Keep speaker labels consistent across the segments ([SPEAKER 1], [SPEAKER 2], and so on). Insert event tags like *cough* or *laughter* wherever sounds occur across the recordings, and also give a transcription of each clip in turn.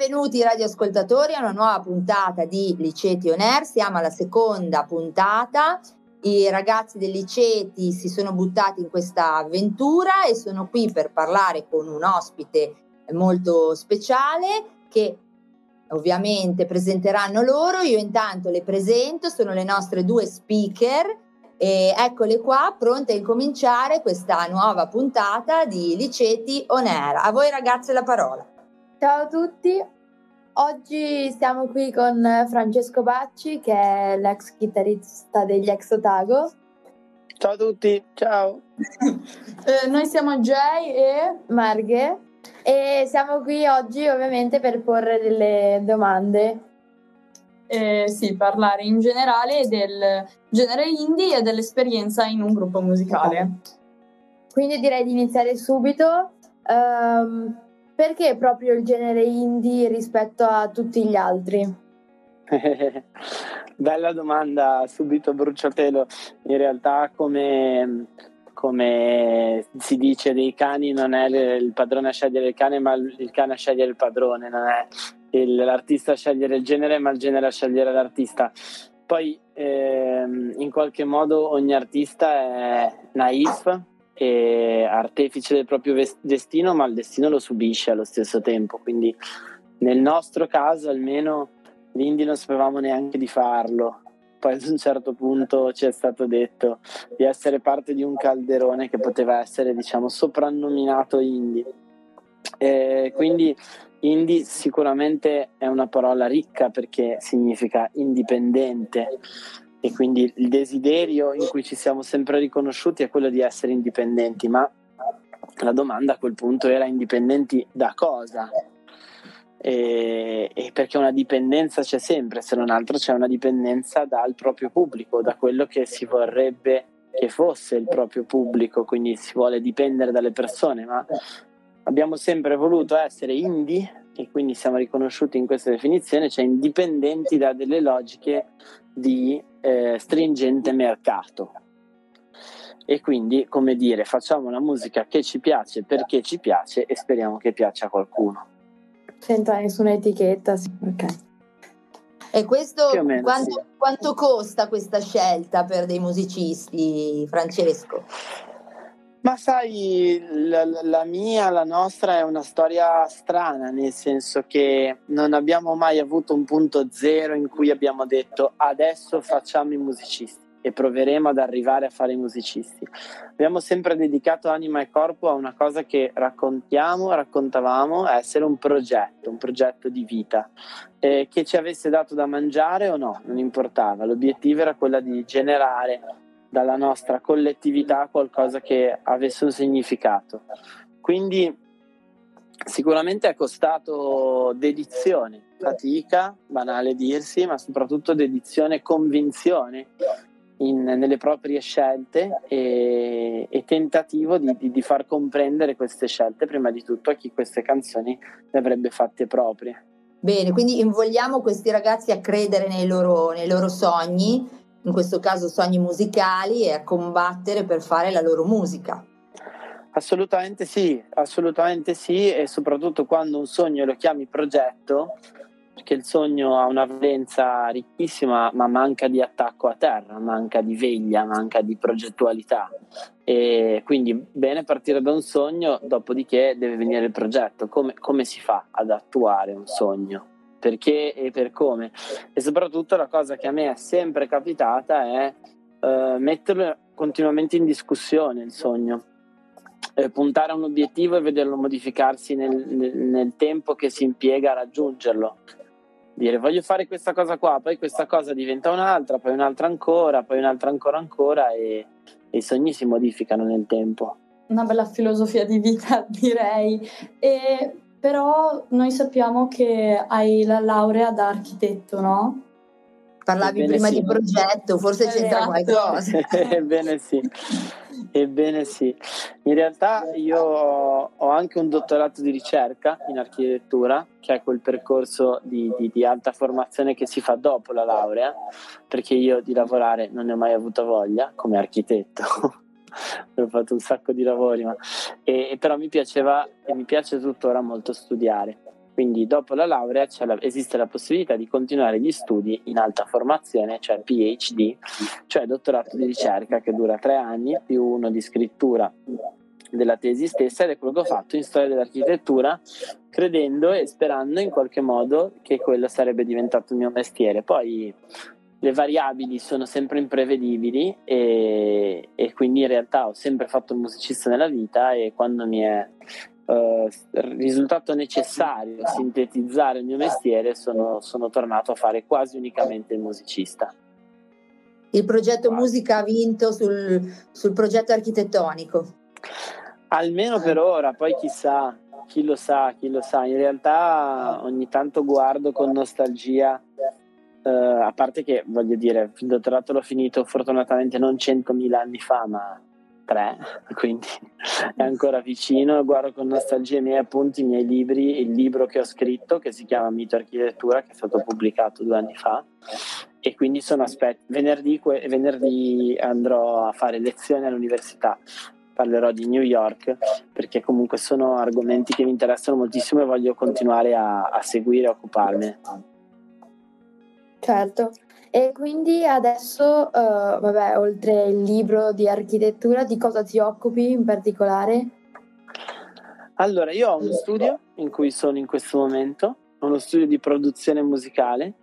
[SPEAKER 1] Benvenuti radioascoltatori a una nuova puntata di Liceti On Air, siamo alla seconda puntata. I ragazzi del Liceti si sono buttati in questa avventura e sono qui per parlare con un ospite molto speciale che ovviamente presenteranno loro. Io intanto le presento, sono le nostre due speaker e eccole qua pronte a incominciare questa nuova puntata di Liceti On Air. A voi ragazze la parola.
[SPEAKER 2] Ciao a tutti, oggi siamo qui con Francesco Bacci che è l'ex chitarrista degli Ex Otago.
[SPEAKER 3] Ciao a tutti, ciao. *laughs*
[SPEAKER 2] eh, noi siamo Jay e Marghe e siamo qui oggi ovviamente per porre delle domande.
[SPEAKER 4] Eh, sì, parlare in generale del genere indie e dell'esperienza in un gruppo musicale.
[SPEAKER 2] Quindi direi di iniziare subito. Um, perché proprio il genere indie rispetto a tutti gli altri? *laughs*
[SPEAKER 3] Bella domanda, subito bruciatelo. In realtà, come, come, si dice dei cani, non è il padrone a scegliere il cane, ma il cane a scegliere il padrone, non è il, l'artista a scegliere il genere, ma il genere a scegliere l'artista. Poi, ehm, in qualche modo, ogni artista è naif e artefice del proprio destino, ma il destino lo subisce allo stesso tempo. Quindi nel nostro caso almeno l'indie non sapevamo neanche di farlo. Poi ad un certo punto ci è stato detto di essere parte di un calderone che poteva essere, diciamo, soprannominato indie. E quindi indie sicuramente è una parola ricca perché significa indipendente, e quindi il desiderio in cui ci siamo sempre riconosciuti è quello di essere indipendenti, ma la domanda a quel punto era indipendenti da cosa? E, e, perché una dipendenza c'è sempre, se non altro c'è una dipendenza dal proprio pubblico, da quello che si vorrebbe che fosse il proprio pubblico, quindi si vuole dipendere dalle persone, ma abbiamo sempre voluto essere indie e quindi siamo riconosciuti in questa definizione, cioè indipendenti da delle logiche di eh, stringente mercato. E quindi, come dire, facciamo una musica che ci piace perché ci piace e speriamo che piaccia a qualcuno.
[SPEAKER 2] Senza nessuna etichetta, sì. ok.
[SPEAKER 1] E questo quanto, sì. quanto costa questa scelta per dei musicisti, Francesco?
[SPEAKER 3] Ma sai, la, la, mia, la nostra è una storia strana, nel senso che non abbiamo mai avuto un punto zero in cui abbiamo detto adesso facciamo i musicisti e proveremo ad arrivare a fare i musicisti. Abbiamo sempre dedicato anima e corpo a una cosa che raccontiamo, raccontavamo, essere un progetto, un progetto di vita, eh, che ci avesse dato da mangiare o no, non importava. L'obiettivo era quello di generare dalla nostra collettività qualcosa che avesse un significato. Quindi sicuramente è costato dedizione, fatica, banale dirsi, ma soprattutto dedizione e convinzione in, nelle proprie scelte e, e tentativo di, di, di, far comprendere queste scelte prima di tutto a chi queste canzoni le avrebbe fatte proprie.
[SPEAKER 1] Bene, quindi invogliamo questi ragazzi a credere nei loro, nei loro sogni in questo caso sogni musicali, e a combattere per fare la loro musica.
[SPEAKER 3] Assolutamente sì, assolutamente sì, e soprattutto quando un sogno lo chiami progetto, perché il sogno ha una valenza ricchissima, ma manca di attacco a terra, manca di veglia, manca di progettualità. E quindi bene partire da un sogno, dopodiché deve venire il progetto. Come, come si fa ad attuare un sogno? Perché e per come. E soprattutto la cosa che a me è sempre capitata è eh, metterlo continuamente in discussione il sogno. Eh, puntare a un obiettivo e vederlo modificarsi nel, nel, nel tempo che si impiega a raggiungerlo. Dire voglio fare questa cosa qua, poi questa cosa diventa un'altra, poi un'altra ancora, poi un'altra ancora ancora e, e i sogni si modificano nel tempo.
[SPEAKER 4] Una bella filosofia di vita, *laughs* direi. E però noi sappiamo che hai la laurea da architetto, no?
[SPEAKER 1] Parlavi Ebbene prima sì. di progetto, forse esatto. c'entra qualcosa. *laughs*
[SPEAKER 3] Ebbene sì. Ebbene sì. In realtà io ho anche un dottorato di ricerca in architettura, che è quel percorso di, di, di alta formazione che si fa dopo la laurea, perché io di lavorare non ne ho mai avuto voglia come architetto *laughs* ho fatto un sacco di lavori, ma... e, e però mi piaceva e mi piace tuttora molto studiare. quindi dopo la laurea la, esiste la possibilità di continuare gli studi in alta formazione, cioè PhD, cioè dottorato di ricerca che dura tre anni più uno di scrittura della tesi stessa ed è quello che ho fatto in storia dell'architettura, credendo e sperando in qualche modo che quello sarebbe diventato il mio mestiere. Poi le variabili sono sempre imprevedibili e, e, quindi in realtà ho sempre fatto il musicista nella vita e quando mi è uh, risultato necessario sintetizzare il mio mestiere sono, sono, tornato a fare quasi unicamente il musicista.
[SPEAKER 1] Il progetto musica ha vinto sul, sul progetto architettonico?
[SPEAKER 3] Almeno per ora, poi chissà, chi lo sa, chi lo sa. In realtà ogni tanto guardo con nostalgia Uh, a parte che voglio dire, il dottorato l'ho finito fortunatamente non 100.000 anni fa, ma 3, *laughs* quindi è ancora vicino. Guardo con nostalgia i miei appunti, i miei libri, il libro che ho scritto che si chiama Mito Architettura, che è stato pubblicato due anni fa. E quindi sono aspetti. Venerdì, venerdì andrò a fare lezioni all'università parlerò di New York perché comunque sono argomenti che mi interessano moltissimo e voglio continuare a, a seguire e occuparmi.
[SPEAKER 2] Certo. E quindi adesso, uh, vabbè, oltre il libro di architettura, di cosa ti occupi in particolare?
[SPEAKER 3] Allora, io ho uno studio in cui sono in questo momento, uno studio di produzione musicale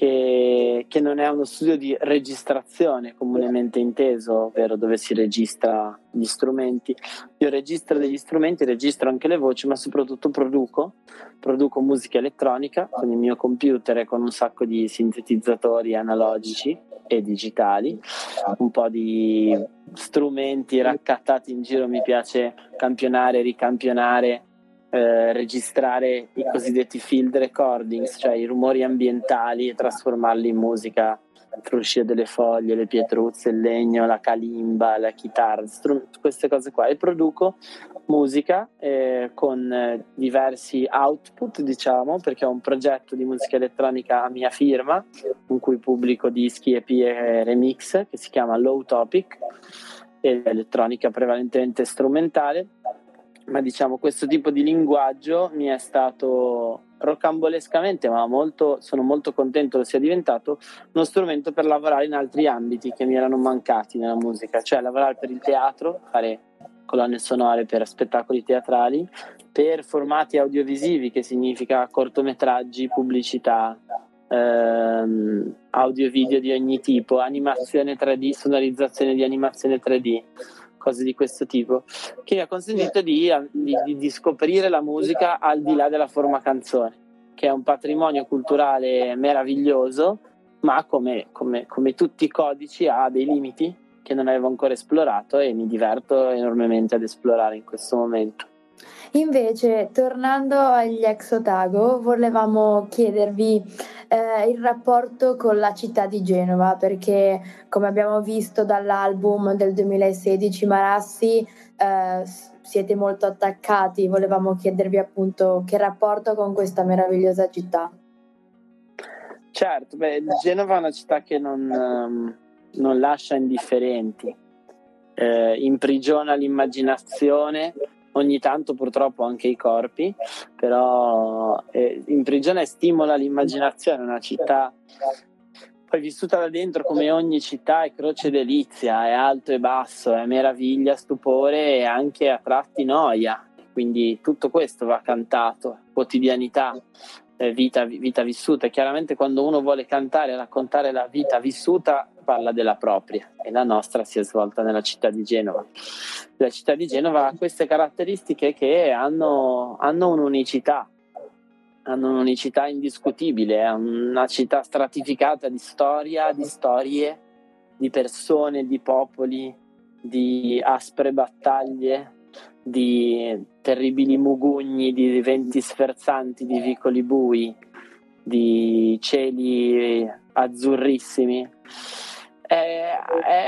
[SPEAKER 3] che, che, non è uno studio di registrazione comunemente inteso, ovvero dove si registra gli strumenti. Io registro degli strumenti, registro anche le voci, ma soprattutto produco. Produco musica elettronica con il mio computer e con un sacco di sintetizzatori analogici e digitali, un po' di strumenti raccattati in giro, mi piace campionare, ricampionare eh, registrare i cosiddetti field recordings, cioè i rumori ambientali e trasformarli in musica, il fruscio delle foglie, le pietruzze, il legno, la calimba, la chitarra, strum- queste cose qua. E produco musica eh, con eh, diversi output, diciamo, perché ho un progetto di musica elettronica a mia firma, in cui pubblico dischi, EP e remix, che si chiama Low Topic, elettronica prevalentemente strumentale ma diciamo questo tipo di linguaggio mi è stato rocambolescamente, ma molto, sono molto contento lo sia diventato uno strumento per lavorare in altri ambiti che mi erano mancati nella musica, cioè lavorare per il teatro, fare colonne sonore per spettacoli teatrali, per formati audiovisivi, che significa cortometraggi, pubblicità, ehm, audio video di ogni tipo, animazione 3D, sonorizzazione di animazione 3D cose di questo tipo, che ha consentito di, di, di, scoprire la musica al di là della forma canzone, che è un patrimonio culturale meraviglioso, ma come, come, come tutti i codici ha dei limiti che non avevo ancora esplorato e mi diverto enormemente ad esplorare in questo momento.
[SPEAKER 2] Invece, tornando agli ex Otago, volevamo chiedervi eh, il rapporto con la città di Genova, perché come abbiamo visto dall'album del 2016 Marassi, eh, siete molto attaccati, volevamo chiedervi appunto che rapporto con questa meravigliosa città.
[SPEAKER 3] Certo, beh, Genova è una città che non, um, non lascia indifferenti, eh, imprigiona l'immaginazione ogni tanto purtroppo anche i corpi, però eh, in prigione stimola l'immaginazione, una città poi vissuta da dentro come ogni città è croce delizia, è alto e basso, è meraviglia, stupore e anche a tratti noia, quindi tutto questo va cantato, quotidianità, eh, vita, vita vissuta. Chiaramente quando uno vuole cantare e raccontare la vita vissuta parla della propria e la nostra si è svolta nella città di Genova. La città di Genova ha queste caratteristiche che hanno, hanno un'unicità, hanno un'unicità indiscutibile, è una città stratificata di storia, di storie, di persone, di popoli, di aspre battaglie, di terribili mugugni, di venti sferzanti, di vicoli bui, di cieli azzurrissimi è,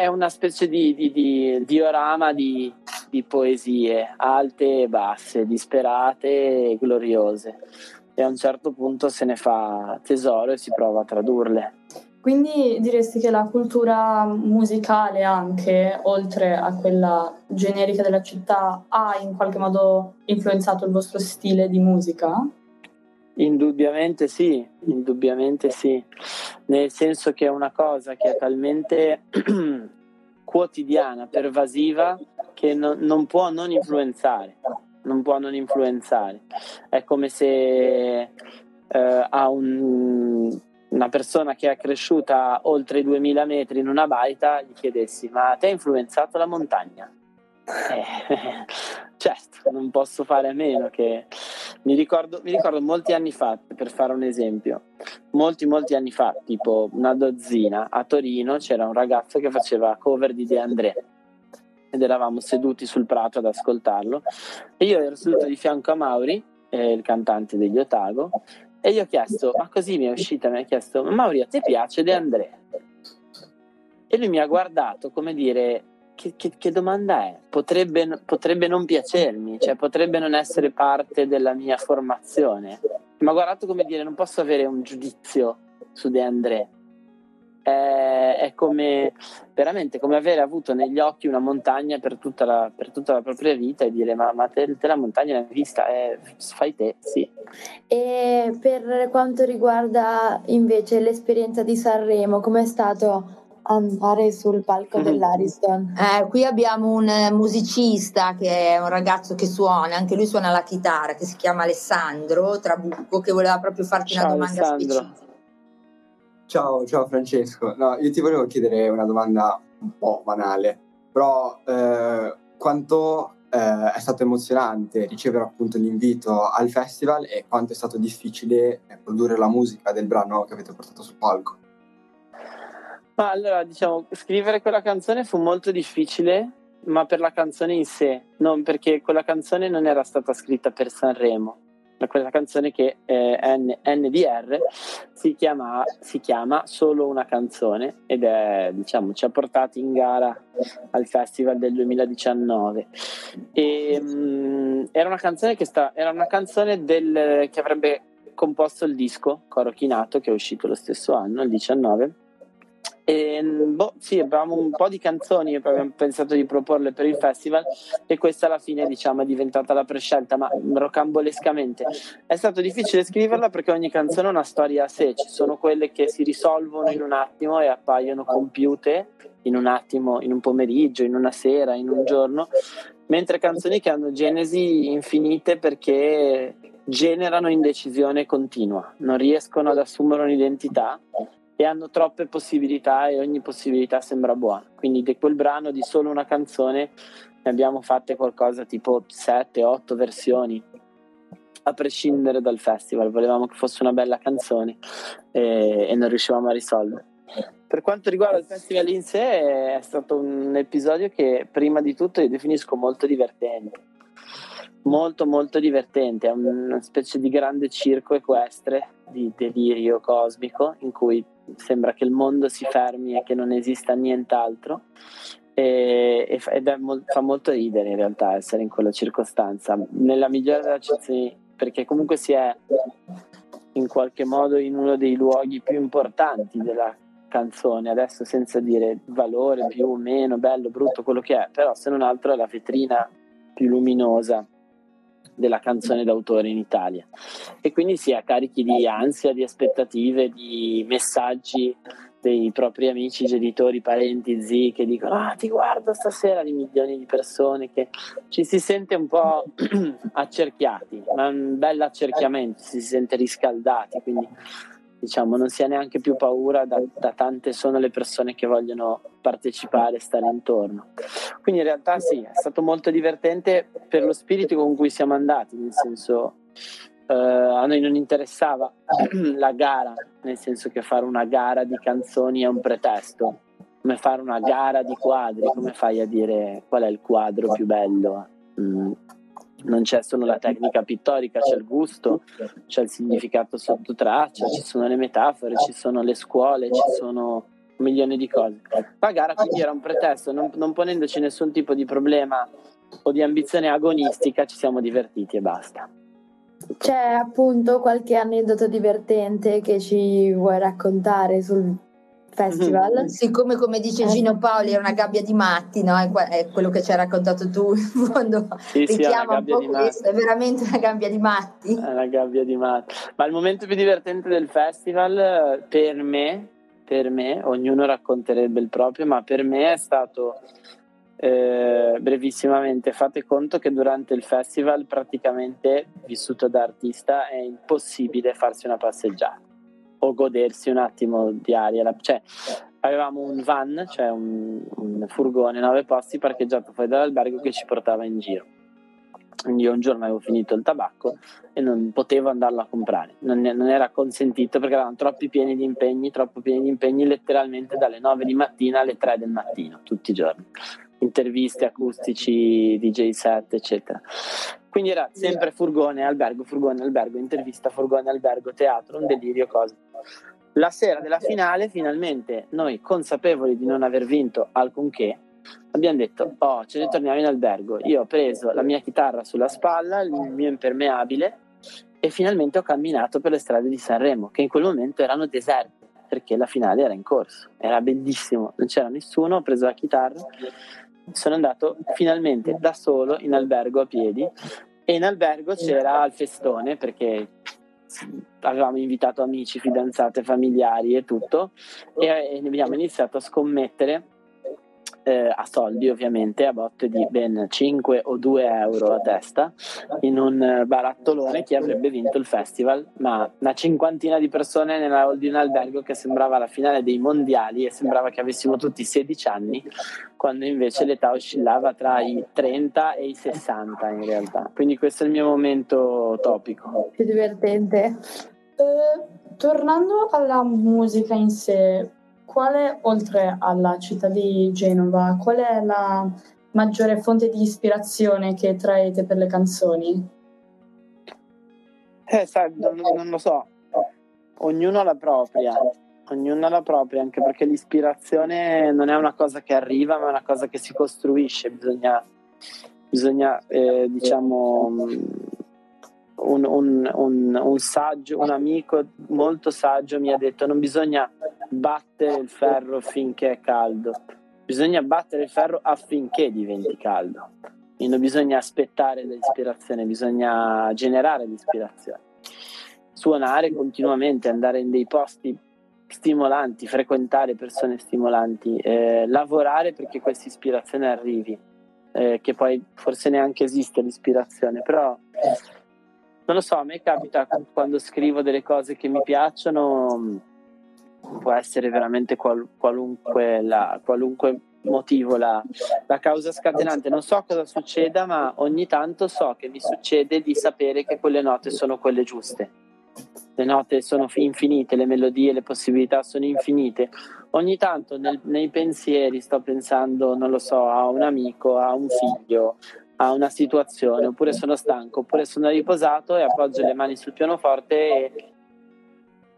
[SPEAKER 3] è una specie di, di, di diorama di, di, poesie alte e basse, disperate e gloriose. E a un certo punto se ne fa tesoro e si prova a tradurle.
[SPEAKER 4] Quindi diresti che la cultura musicale anche, oltre a quella generica della città, ha in qualche modo influenzato il vostro stile di musica?
[SPEAKER 3] Indubbiamente sì, indubbiamente sì, nel senso che è una cosa che è talmente *clears throat* quotidiana, pervasiva, che no, non può non influenzare, non può non influenzare. È come se eh, a un, una persona che è cresciuta oltre i 2000 metri in una baita gli chiedessi ma ti ha influenzato la montagna? Eh, certo, non posso fare a meno che... Mi ricordo, mi ricordo, molti anni fa, per fare un esempio, molti molti anni fa, tipo una dozzina, a Torino c'era un ragazzo che faceva cover di De André ed eravamo seduti sul prato ad ascoltarlo e io ero seduto di fianco a Mauri, eh, il cantante degli Otago, e gli ho chiesto, ma così mi è uscita, mi ha chiesto, Mauri a te piace De André? E lui mi ha guardato come dire, che, che, che domanda è? Potrebbe, potrebbe, non piacermi, cioè potrebbe non essere parte della mia formazione. Mi ha guardato come dire, non posso avere un giudizio su De André. È, è come veramente come avere avuto negli occhi una montagna per tutta la, per tutta la propria vita e dire ma, ma te, te, la montagna l'hai vista, eh, fai te, sì.
[SPEAKER 2] E per quanto riguarda invece l'esperienza di Sanremo, com'è stato andare sul palco mm-hmm. dell'Ariston.
[SPEAKER 1] Eh, qui abbiamo un musicista che è un ragazzo che suona, anche lui suona la chitarra, che si chiama Alessandro Trabucco, che voleva proprio farti
[SPEAKER 3] ciao,
[SPEAKER 1] una domanda
[SPEAKER 3] Alessandro.
[SPEAKER 1] specifica.
[SPEAKER 5] Ciao, ciao Francesco. No, io ti volevo chiedere una domanda un po' banale, però eh, quanto eh, è stato emozionante ricevere appunto l'invito al festival e quanto è stato difficile eh, produrre la musica del brano che avete portato sul palco?
[SPEAKER 3] Ma allora, diciamo, scrivere quella canzone fu molto difficile, ma per la canzone in sé, non perché quella canzone non era stata scritta per Sanremo. Quella canzone che è N- NDR si chiama, si chiama Solo una canzone ed è, diciamo, ci ha portati in gara al festival del 2019. E, mh, era una canzone che sta, era una canzone del, che avrebbe composto il disco Coro Chinato che è uscito lo stesso anno, il 19 e, boh, sì, avevamo un po' di canzoni, abbiamo pensato di proporle per il festival e questa alla fine diciamo è diventata la prescelta, ma rocambolescamente. È stato difficile scriverla perché ogni canzone ha una storia a sé, ci sono quelle che si risolvono in un attimo e appaiono compiute in un attimo, in un pomeriggio, in una sera, in un giorno, mentre canzoni che hanno genesi infinite perché generano indecisione continua, non riescono ad assumere un'identità e hanno troppe possibilità e ogni possibilità sembra buona. Quindi di quel brano di solo una canzone ne abbiamo fatte qualcosa tipo 7-8 versioni a prescindere dal festival, volevamo che fosse una bella canzone e, e non riuscivamo a risolvere. Per quanto riguarda il festival in sé, è stato un episodio che prima di tutto io definisco molto divertente molto molto divertente, è una specie di grande circo equestre di delirio cosmico in cui sembra che il mondo si fermi e che non esista nient'altro. E, ed mo- fa molto ridere in realtà essere in quella circostanza. Nella migliore delle accezioni perché comunque si è in qualche modo in uno dei luoghi più importanti della canzone. Adesso senza dire valore più o meno bello brutto quello che è però se non altro è la vetrina più luminosa della canzone d'autore in Italia. E quindi si è carichi di ansia, di aspettative, di messaggi dei propri amici, genitori, parenti, zii che dicono ah ti guardo stasera di milioni di persone che ci si sente un po' *clears throat* accerchiati, ma un bel accerchiamento, si sente riscaldati, quindi diciamo, non si ha neanche più paura da, da, tante sono le persone che vogliono partecipare stare intorno. Quindi in realtà sì, è stato molto divertente per lo spirito con cui siamo andati, nel senso eh, a noi non interessava *clears throat* la gara, nel senso che fare una gara di canzoni è un pretesto, come fare una gara di quadri, come fai a dire qual è il quadro più bello? Mm non c'è solo la tecnica pittorica, c'è il gusto, c'è il significato sotto traccia, ci sono le metafore, ci sono le scuole, ci sono un milione di cose. La gara quindi era un pretesto, non, non ponendoci nessun tipo di problema o di ambizione agonistica, ci siamo divertiti e basta.
[SPEAKER 2] C'è appunto qualche aneddoto divertente che ci vuoi raccontare sul festival.
[SPEAKER 1] Siccome, come dice Gino Paoli, era una gabbia di matti, no? È, quello che ci hai raccontato tu, *laughs* in fondo sì, richiama sì, un po' questo, è veramente una gabbia di matti.
[SPEAKER 3] È una gabbia di matti. Ma il momento più divertente del festival, per me, per me, ognuno racconterebbe il proprio, ma per me è stato eh, brevissimamente, fate conto che durante il festival praticamente, vissuto da artista, è impossibile farsi una passeggiata o godersi un attimo di aria. Cioè, avevamo un van, cioè un, un furgone, nove posti parcheggiato fuori dall'albergo che ci portava in giro. Quindi io un giorno avevo finito il tabacco e non potevo andarlo a comprare, non, non, era consentito perché eravamo troppi pieni di impegni, troppo pieni di impegni letteralmente dalle 9 di mattina alle 3 del mattino, tutti i giorni interviste acustici, DJ set, eccetera. Quindi era sempre furgone, albergo, furgone, albergo, intervista, furgone, albergo, teatro, un delirio, cose. La sera della finale, finalmente, noi consapevoli di non aver vinto alcunché, abbiamo detto, oh, ce ne torniamo in albergo. Io ho preso la mia chitarra sulla spalla, il mio impermeabile e finalmente ho camminato per le strade di Sanremo, che in quel momento erano deserte perché la finale era in corso. Era bellissimo, non c'era nessuno, ho preso la chitarra sono andato finalmente da solo in albergo a piedi. E in albergo c'era il festone perché avevamo invitato amici, fidanzate, familiari e tutto. E abbiamo iniziato a scommettere eh, a soldi ovviamente, a botte di ben 5 o 2 euro a testa, in un barattolone chi avrebbe vinto il festival, ma una cinquantina di persone nella hall di un albergo che sembrava la finale dei mondiali e sembrava che avessimo tutti 16 anni, quando invece l'età oscillava tra i 30 e i 60 in realtà. Quindi questo è il mio momento topico.
[SPEAKER 2] Più divertente.
[SPEAKER 4] Eh, tornando alla musica in sé, quale, oltre alla città di Genova, qual è la maggiore fonte di ispirazione che traete per le canzoni?
[SPEAKER 3] Eh, sai, non, non lo so, ognuno ha la propria, ognuno ha la propria, anche perché l'ispirazione non è una cosa che arriva, ma è una cosa che si costruisce, bisogna, bisogna eh, diciamo, un, un, un, un, saggio, un amico molto saggio mi ha detto non bisogna battere il ferro finché è caldo, bisogna battere il ferro affinché diventi caldo. Non bisogna aspettare l'ispirazione, bisogna generare l'ispirazione. Suonare continuamente, andare in dei posti stimolanti, frequentare persone stimolanti, eh, lavorare perché questa ispirazione arrivi, eh, che poi forse neanche esiste l'ispirazione, però non lo so, a me capita quando scrivo delle cose che mi piacciono, può essere veramente qual, qualunque, la, qualunque, motivo la, la, causa scatenante. Non so cosa succeda, ma ogni tanto so che mi succede di sapere che quelle note sono quelle giuste. Le note sono infinite, le melodie, le possibilità sono infinite. Ogni tanto nel, nei pensieri sto pensando, non lo so, a un amico, a un figlio, a una situazione, oppure sono stanco, oppure sono riposato e appoggio le mani sul pianoforte e,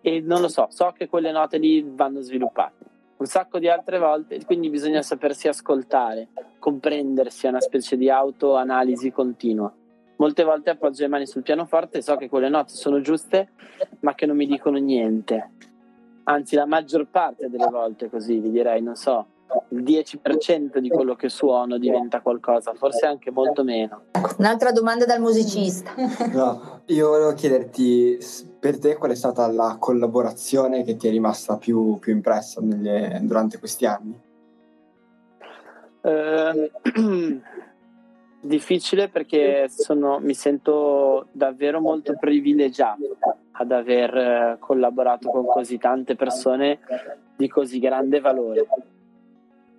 [SPEAKER 3] e non lo so, so che quelle note lì vanno sviluppate. Un sacco di altre volte, quindi bisogna sapersi ascoltare, comprendersi, è una specie di autoanalisi continua. Molte volte appoggio le mani sul pianoforte e so che quelle note sono giuste, ma che non mi dicono niente. Anzi, la maggior parte delle volte così, vi direi, non so, il 10% di quello che suono diventa qualcosa, forse anche molto meno.
[SPEAKER 1] Un'altra domanda dal musicista.
[SPEAKER 5] No, io volevo chiederti per te qual è stata la collaborazione che ti è rimasta più, più impressa nelle, durante questi anni?
[SPEAKER 3] Eh, *clears throat* difficile perché sono, mi sento davvero molto privilegiato ad aver eh, collaborato con così tante persone di così grande valore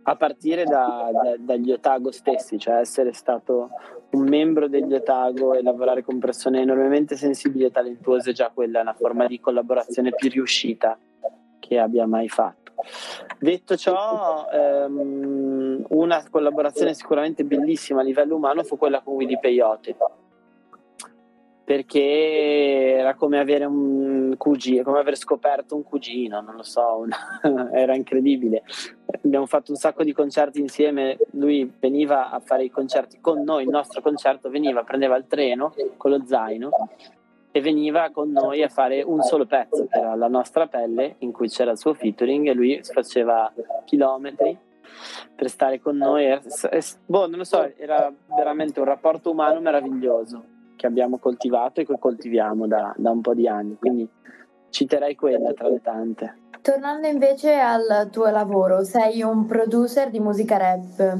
[SPEAKER 3] a partire da, da, dagli Otago stessi, cioè essere stato un membro degli Otago e lavorare con persone enormemente sensibili e talentuose, già quella è una forma di collaborazione più riuscita che abbia mai fatto. Detto ciò, ehm, una collaborazione sicuramente bellissima a livello umano fu quella con Willy Peyote perché era come avere un cugino, come aver scoperto un cugino, non lo so, una, *laughs* era incredibile. Abbiamo fatto un sacco di concerti insieme, lui veniva a fare i concerti con noi, il nostro concerto veniva, prendeva il treno con lo zaino e veniva con noi a fare un solo pezzo, che era La nostra pelle, in cui c'era il suo featuring e lui faceva chilometri per stare con noi. E, boh, non lo so, era veramente un rapporto umano meraviglioso che abbiamo coltivato e che coltiviamo da, da un po' di anni, quindi citerei quella tra le tante.
[SPEAKER 2] Tornando invece al tuo lavoro, sei un producer di musica rap,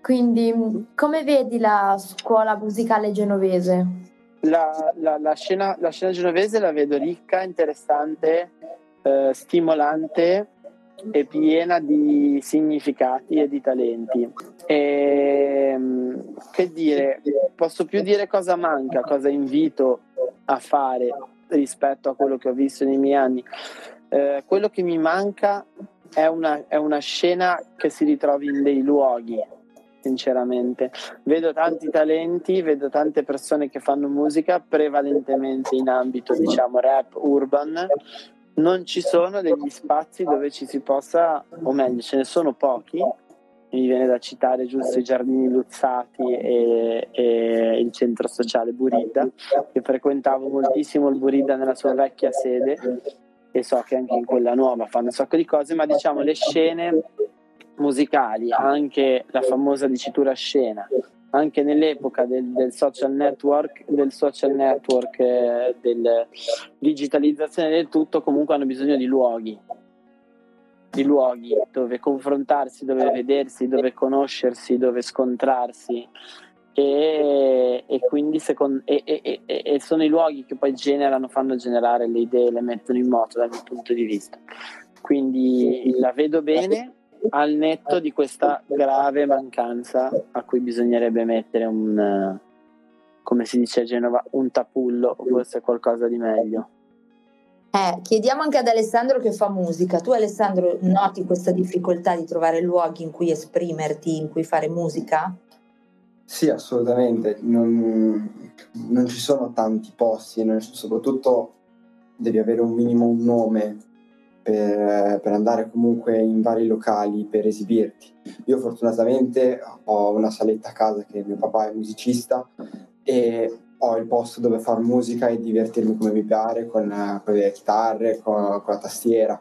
[SPEAKER 2] quindi come vedi la scuola musicale genovese?
[SPEAKER 3] La, la, la, scena, la scena, genovese la vedo ricca, interessante, eh, stimolante e piena di significati e di talenti. E, ehm, che dire, posso più dire cosa manca, cosa invito a fare rispetto a quello che ho visto nei miei anni. Eh, quello che mi manca è una, è una scena che si ritrovi in dei luoghi, sinceramente. Vedo tanti talenti, vedo tante persone che fanno musica prevalentemente in ambito, diciamo, rap urban. Non ci sono degli spazi dove ci si possa, o meglio, ce ne sono pochi. Mi viene da citare giusto i giardini Luzzati e, e il centro sociale Buridda, che frequentavo moltissimo il Buridda nella sua vecchia sede e so che anche in quella nuova fanno un sacco di cose, ma diciamo le scene musicali, anche la famosa dicitura scena, anche nell'epoca del, del social network, del social network, eh, del digitalizzazione del tutto, comunque hanno bisogno di luoghi, di luoghi dove confrontarsi, dove vedersi, dove conoscersi, dove scontrarsi. E, e quindi secondo, e, e, e, sono i luoghi che poi generano, fanno generare le idee, le mettono in moto dal mio punto di vista. Quindi la vedo bene, al netto di questa grave mancanza a cui bisognerebbe mettere un, come si dice a Genova, un tapullo o forse qualcosa di meglio.
[SPEAKER 1] Eh, chiediamo anche ad Alessandro che fa musica. Tu Alessandro noti questa difficoltà di trovare luoghi in cui esprimerti, in cui fare musica?
[SPEAKER 5] Sì, assolutamente. Non, non ci sono tanti posti, soprattutto devi avere un minimo un nome per, per, andare comunque in vari locali per esibirti. Io fortunatamente ho una saletta a casa che mio papà è musicista e ho il posto dove fare musica e divertirmi come mi pare con, con le chitarre, con, con, la tastiera.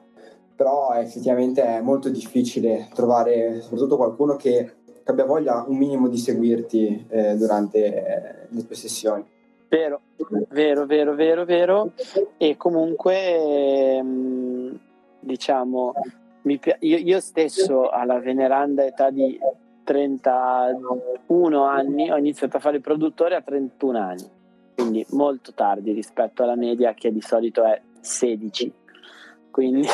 [SPEAKER 5] Però effettivamente è molto difficile trovare soprattutto qualcuno che, che abbia voglia un minimo di seguirti eh, durante eh, le tue sessioni.
[SPEAKER 3] Vero, vero, vero, vero, vero. E comunque... Ehm diciamo, pi- io, io stesso alla veneranda età di 31 anni ho iniziato a fare il produttore a 31 anni, quindi molto tardi rispetto alla media che di solito è 16. Quindi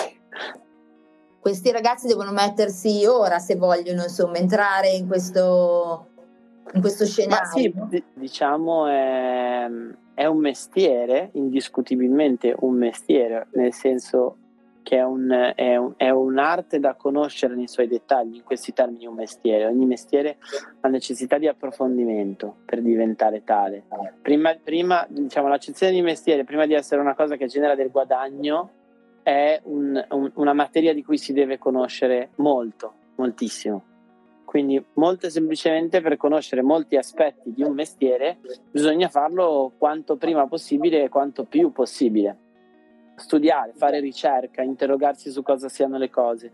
[SPEAKER 1] questi ragazzi devono mettersi ora se vogliono insomma entrare in questo, in questo scenario. Ma
[SPEAKER 3] sì, d- diciamo è, è un mestiere, indiscutibilmente un mestiere, nel senso che è, un, è, un, è, un'arte da conoscere nei suoi dettagli, in questi termini un mestiere, ogni mestiere ha necessità di approfondimento per diventare tale. Prima, prima diciamo, l'accezione di mestiere, prima di essere una cosa che genera del guadagno, è un, una materia di cui si deve conoscere molto, moltissimo. Quindi molto semplicemente per conoscere molti aspetti di un mestiere bisogna farlo quanto prima possibile e quanto più possibile studiare, fare ricerca, interrogarsi su cosa siano le cose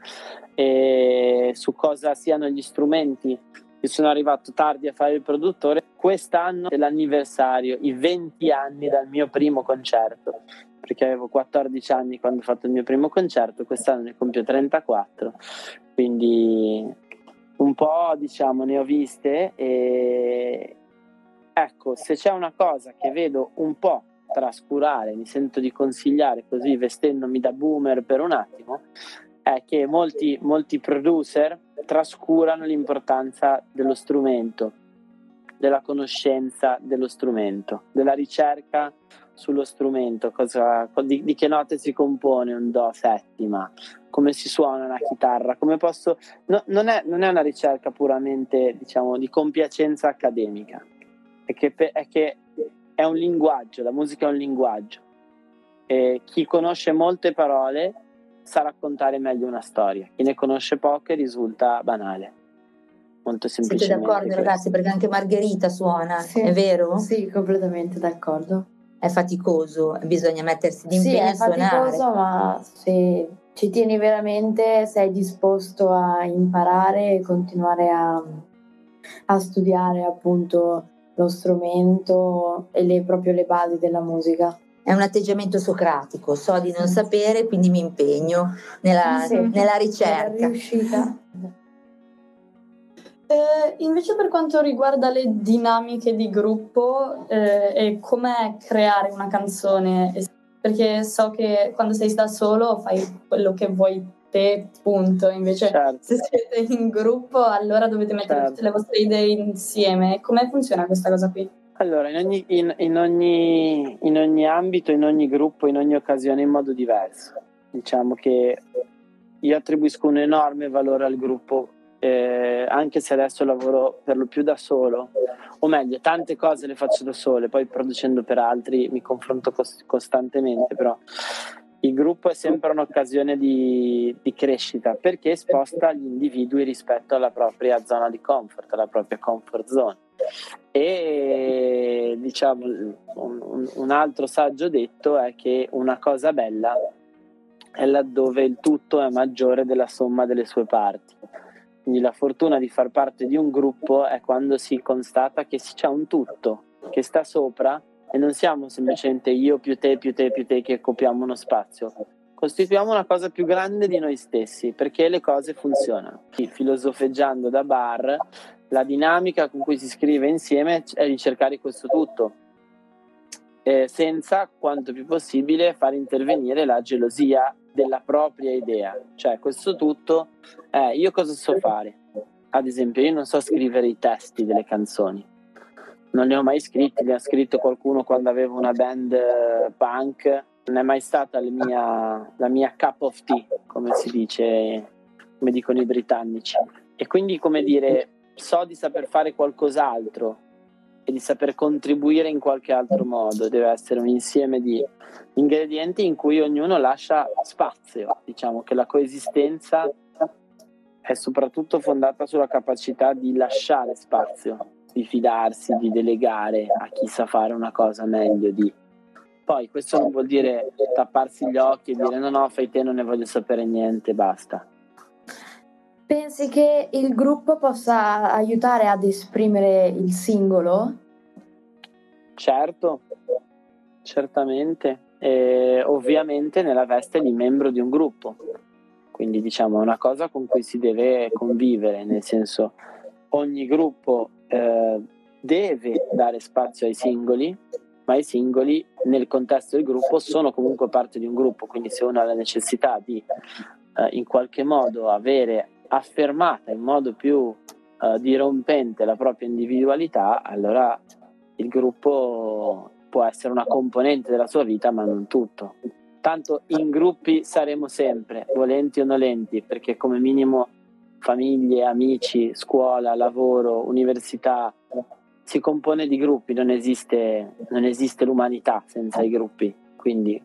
[SPEAKER 3] su cosa siano gli strumenti. Io sono arrivato tardi a fare il produttore. Quest'anno è l'anniversario, i 20 anni dal mio primo concerto, perché avevo 14 anni quando ho fatto il mio primo concerto, quest'anno ne compio 34, quindi un po' diciamo ne ho viste e ecco, se c'è una cosa che vedo un po' trascurare, mi sento di consigliare così vestendomi da boomer per un attimo, è che molti, molti producer trascurano l'importanza dello strumento, della conoscenza dello strumento, della ricerca sullo strumento, cosa, di, di, che note si compone un Do settima, come si suona una chitarra, come posso... No, non, è, non, è, una ricerca puramente, diciamo, di compiacenza accademica, è che, è che è un linguaggio, la musica è un linguaggio. E chi conosce molte parole sa raccontare meglio una storia, chi ne conosce poche risulta banale. Molto semplicemente.
[SPEAKER 1] Siete d'accordo, questo. ragazzi? Perché anche Margherita suona, sì. è vero?
[SPEAKER 2] Sì, completamente d'accordo.
[SPEAKER 1] è faticoso, bisogna mettersi di impegno
[SPEAKER 2] sì,
[SPEAKER 1] è
[SPEAKER 2] faticoso, ma se ci tieni veramente, sei disposto a imparare e continuare a, a studiare appunto lo strumento e le, proprio le basi della musica.
[SPEAKER 1] È un atteggiamento socratico, so di non sapere, quindi mi impegno nella, sì, nella ricerca.
[SPEAKER 2] Riuscita.
[SPEAKER 4] Eh, invece per quanto riguarda le dinamiche di gruppo eh, e come creare una canzone, perché so che quando sei da solo fai quello che vuoi te, punto. Invece certo. se siete in gruppo allora dovete mettere certo. tutte le vostre idee insieme. Come funziona questa cosa qui?
[SPEAKER 3] Allora, in ogni, in, in, ogni, in ogni ambito, in ogni gruppo, in ogni occasione in modo diverso. Diciamo che io attribuisco un enorme valore al gruppo eh, anche se adesso lavoro per lo più da solo, o meglio, tante cose le faccio da sole, poi producendo per altri mi confronto cost- costantemente, però il gruppo è sempre un'occasione di, di, crescita perché sposta gli individui rispetto alla propria zona di comfort, alla propria comfort zone. E diciamo un, un altro saggio detto è che una cosa bella è laddove il tutto è maggiore della somma delle sue parti. Quindi la fortuna di far parte di un gruppo è quando si constata che c'è un tutto che sta sopra e non siamo semplicemente io più te più te più te che occupiamo uno spazio. Costituiamo una cosa più grande di noi stessi perché le cose funzionano. Filosofeggiando da bar, la dinamica con cui si scrive insieme è ricercare questo tutto, eh, senza quanto più possibile far intervenire la gelosia della propria idea. Cioè, questo tutto, eh, io cosa so fare? Ad esempio, io non so scrivere i testi delle canzoni. Non li ho mai scritti, li ha scritto qualcuno quando avevo una band eh, punk. Non è mai stata la mia, la mia cup of tea, come si dice, come dicono i britannici. E quindi, come dire, so di saper fare qualcos'altro, e di saper contribuire in qualche altro modo. Deve essere un insieme di ingredienti in cui ognuno lascia spazio. Diciamo che la coesistenza è soprattutto fondata sulla capacità di lasciare spazio, di fidarsi, di delegare a chi sa fare una cosa meglio di. Poi questo non vuol dire tapparsi gli occhi e dire no no fai te non ne voglio sapere niente, basta.
[SPEAKER 2] Pensi che il gruppo possa aiutare ad esprimere il singolo?
[SPEAKER 3] Certo, certamente. E ovviamente nella veste di membro di un gruppo. Quindi diciamo è una cosa con cui si deve convivere, nel senso ogni gruppo eh, deve dare spazio ai singoli, ma i singoli nel contesto del gruppo sono comunque parte di un gruppo, quindi se uno ha la necessità di eh, in qualche modo avere affermata in modo più uh, dirompente la propria individualità, allora il gruppo può essere una componente della sua vita, ma non tutto. Tanto in gruppi saremo sempre, volenti o nolenti, perché come minimo famiglie, amici, scuola, lavoro, università, si compone di gruppi, non esiste, non esiste l'umanità senza i gruppi. Quindi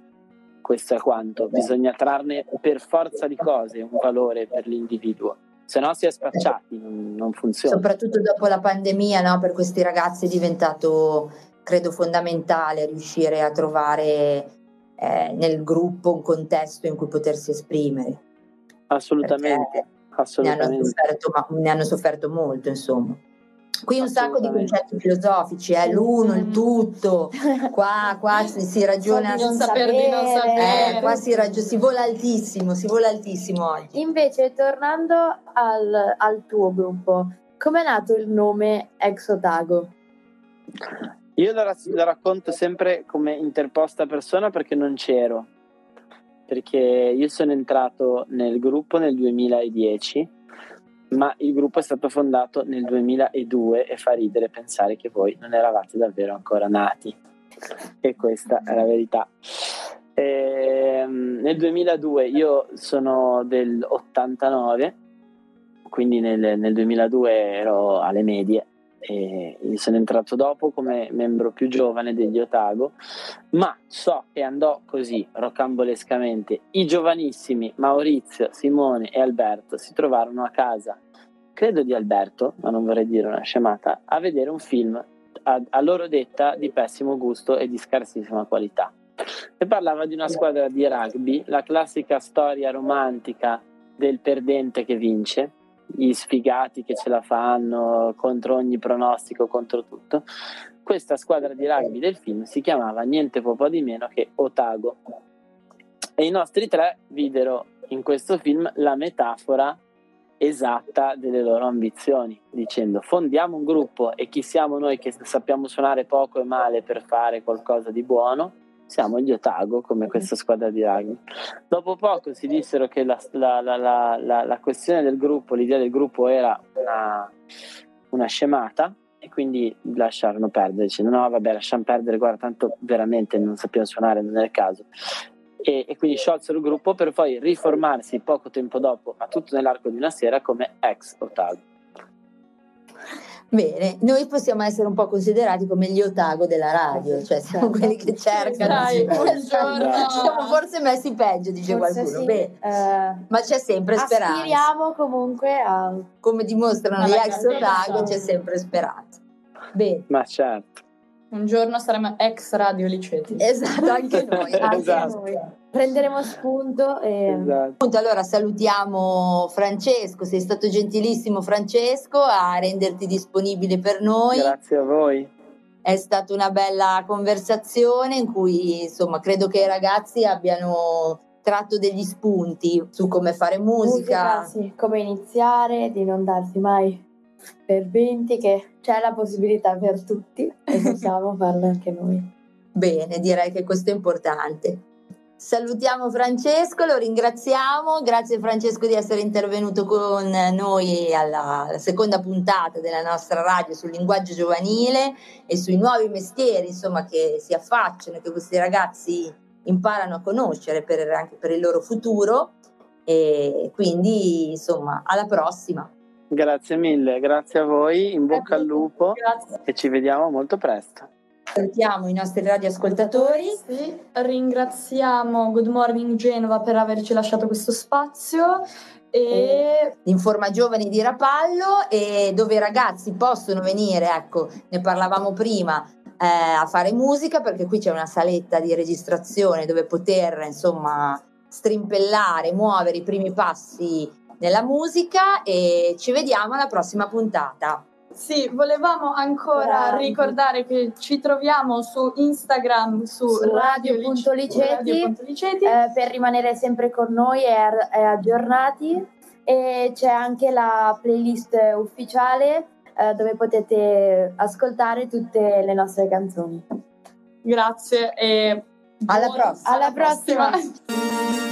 [SPEAKER 3] questo è quanto, bisogna trarne per forza di cose un valore per l'individuo, se no si è spacciati, non, non funziona.
[SPEAKER 1] Soprattutto dopo la pandemia, no? per questi ragazzi è diventato, credo, fondamentale riuscire a trovare eh, nel gruppo un contesto in cui potersi esprimere.
[SPEAKER 3] Assolutamente. assolutamente.
[SPEAKER 1] Ne, hanno sofferto, ne hanno sofferto molto, insomma. Qui un sacco di concetti filosofici, eh? l'uno, il tutto, qua, qua si, si ragiona...
[SPEAKER 4] Non sapere, di non sapere.
[SPEAKER 1] Eh, qua si, ragiona, si vola altissimo, si vola altissimo oggi.
[SPEAKER 2] Invece, tornando al, al tuo gruppo, com'è nato il nome Exotago?
[SPEAKER 3] Io lo, lo racconto sempre come interposta persona perché non c'ero, perché io sono entrato nel gruppo nel 2010 ma il gruppo è stato fondato nel 2002 e fa ridere pensare che voi non eravate davvero ancora nati. E questa è la verità. E, ehm, nel 2002 io sono del 89, quindi nel, nel 2002 ero alle medie e sono entrato dopo come membro più giovane degli Otago, ma so che andò così rocambolescamente. I giovanissimi Maurizio, Simone e Alberto si trovarono a casa, credo di Alberto, ma non vorrei dire una scemata, a vedere un film a, a loro detta di pessimo gusto e di scarsissima qualità. E parlava di una squadra di rugby, la classica storia romantica del perdente che vince, gli sfigati che ce la fanno contro ogni pronostico, contro tutto. Questa squadra di rugby del film si chiamava niente po' di meno che Otago. E i nostri tre videro in questo film la metafora esatta delle loro ambizioni, dicendo fondiamo un gruppo e chi siamo noi che sappiamo suonare poco e male per fare qualcosa di buono, siamo gli Otago come questa squadra di rugby. Dopo poco si dissero che la, la, la, la, questione del gruppo, l'idea del gruppo era una, una scemata e quindi lasciarono perdere, dicendo no vabbè lasciamo perdere, guarda tanto veramente non sappiamo suonare, non è il caso e, e, quindi sciolsero il gruppo per poi riformarsi poco tempo dopo, ma tutto nell'arco di una sera, come ex Otago.
[SPEAKER 1] Bene, noi possiamo essere un po' considerati come gli otago della radio, cioè siamo certo. quelli che cercano. Dai, buongiorno. Ci *laughs* siamo forse messi peggio, dice forse qualcuno. Sì. Beh, uh, ma c'è sempre speranza.
[SPEAKER 2] Aspiriamo comunque a.
[SPEAKER 1] Come dimostrano gli ex otago, c'è sempre speranza.
[SPEAKER 3] Bene. Ma certo.
[SPEAKER 4] Un giorno saremo ex radio liceti.
[SPEAKER 1] Esatto, *laughs* anche noi. Anche
[SPEAKER 2] esatto. noi. Prenderemo spunto. E...
[SPEAKER 1] Esatto. Allora salutiamo Francesco, sei stato gentilissimo Francesco a renderti disponibile per noi.
[SPEAKER 3] Grazie a voi.
[SPEAKER 1] È stata una bella conversazione in cui insomma credo che i ragazzi abbiano tratto degli spunti su come fare musica.
[SPEAKER 2] musica sì. Come iniziare, di non darsi mai per 20 che c'è la possibilità per tutti e *laughs* possiamo farlo anche noi.
[SPEAKER 1] Bene, direi che questo è importante. Salutiamo Francesco, lo ringraziamo, grazie Francesco di essere intervenuto con noi alla, alla, seconda puntata della nostra radio sul linguaggio giovanile e sui nuovi mestieri insomma, che si affacciano che questi ragazzi imparano a conoscere per, anche per il loro futuro e quindi insomma alla prossima.
[SPEAKER 3] Grazie mille, grazie a voi, in bocca al lupo grazie. e ci vediamo molto presto.
[SPEAKER 1] Salutiamo i nostri radioascoltatori.
[SPEAKER 4] Sì, ringraziamo Good Morning Genova per averci lasciato questo spazio. E...
[SPEAKER 1] Informa Giovani di Rapallo e dove i ragazzi possono venire, ecco, ne parlavamo prima, eh, a fare musica perché qui c'è una saletta di registrazione dove poter insomma strimpellare, muovere i primi passi nella musica e ci vediamo alla prossima puntata.
[SPEAKER 4] Sì, volevamo ancora Bravi. ricordare che ci troviamo su Instagram su, su radio.liceti, radio
[SPEAKER 2] eh, per rimanere sempre con noi e, e, aggiornati e c'è anche la playlist ufficiale eh, dove potete ascoltare tutte le nostre canzoni.
[SPEAKER 4] Grazie e
[SPEAKER 1] alla prossima.
[SPEAKER 2] Alla prossima. *laughs*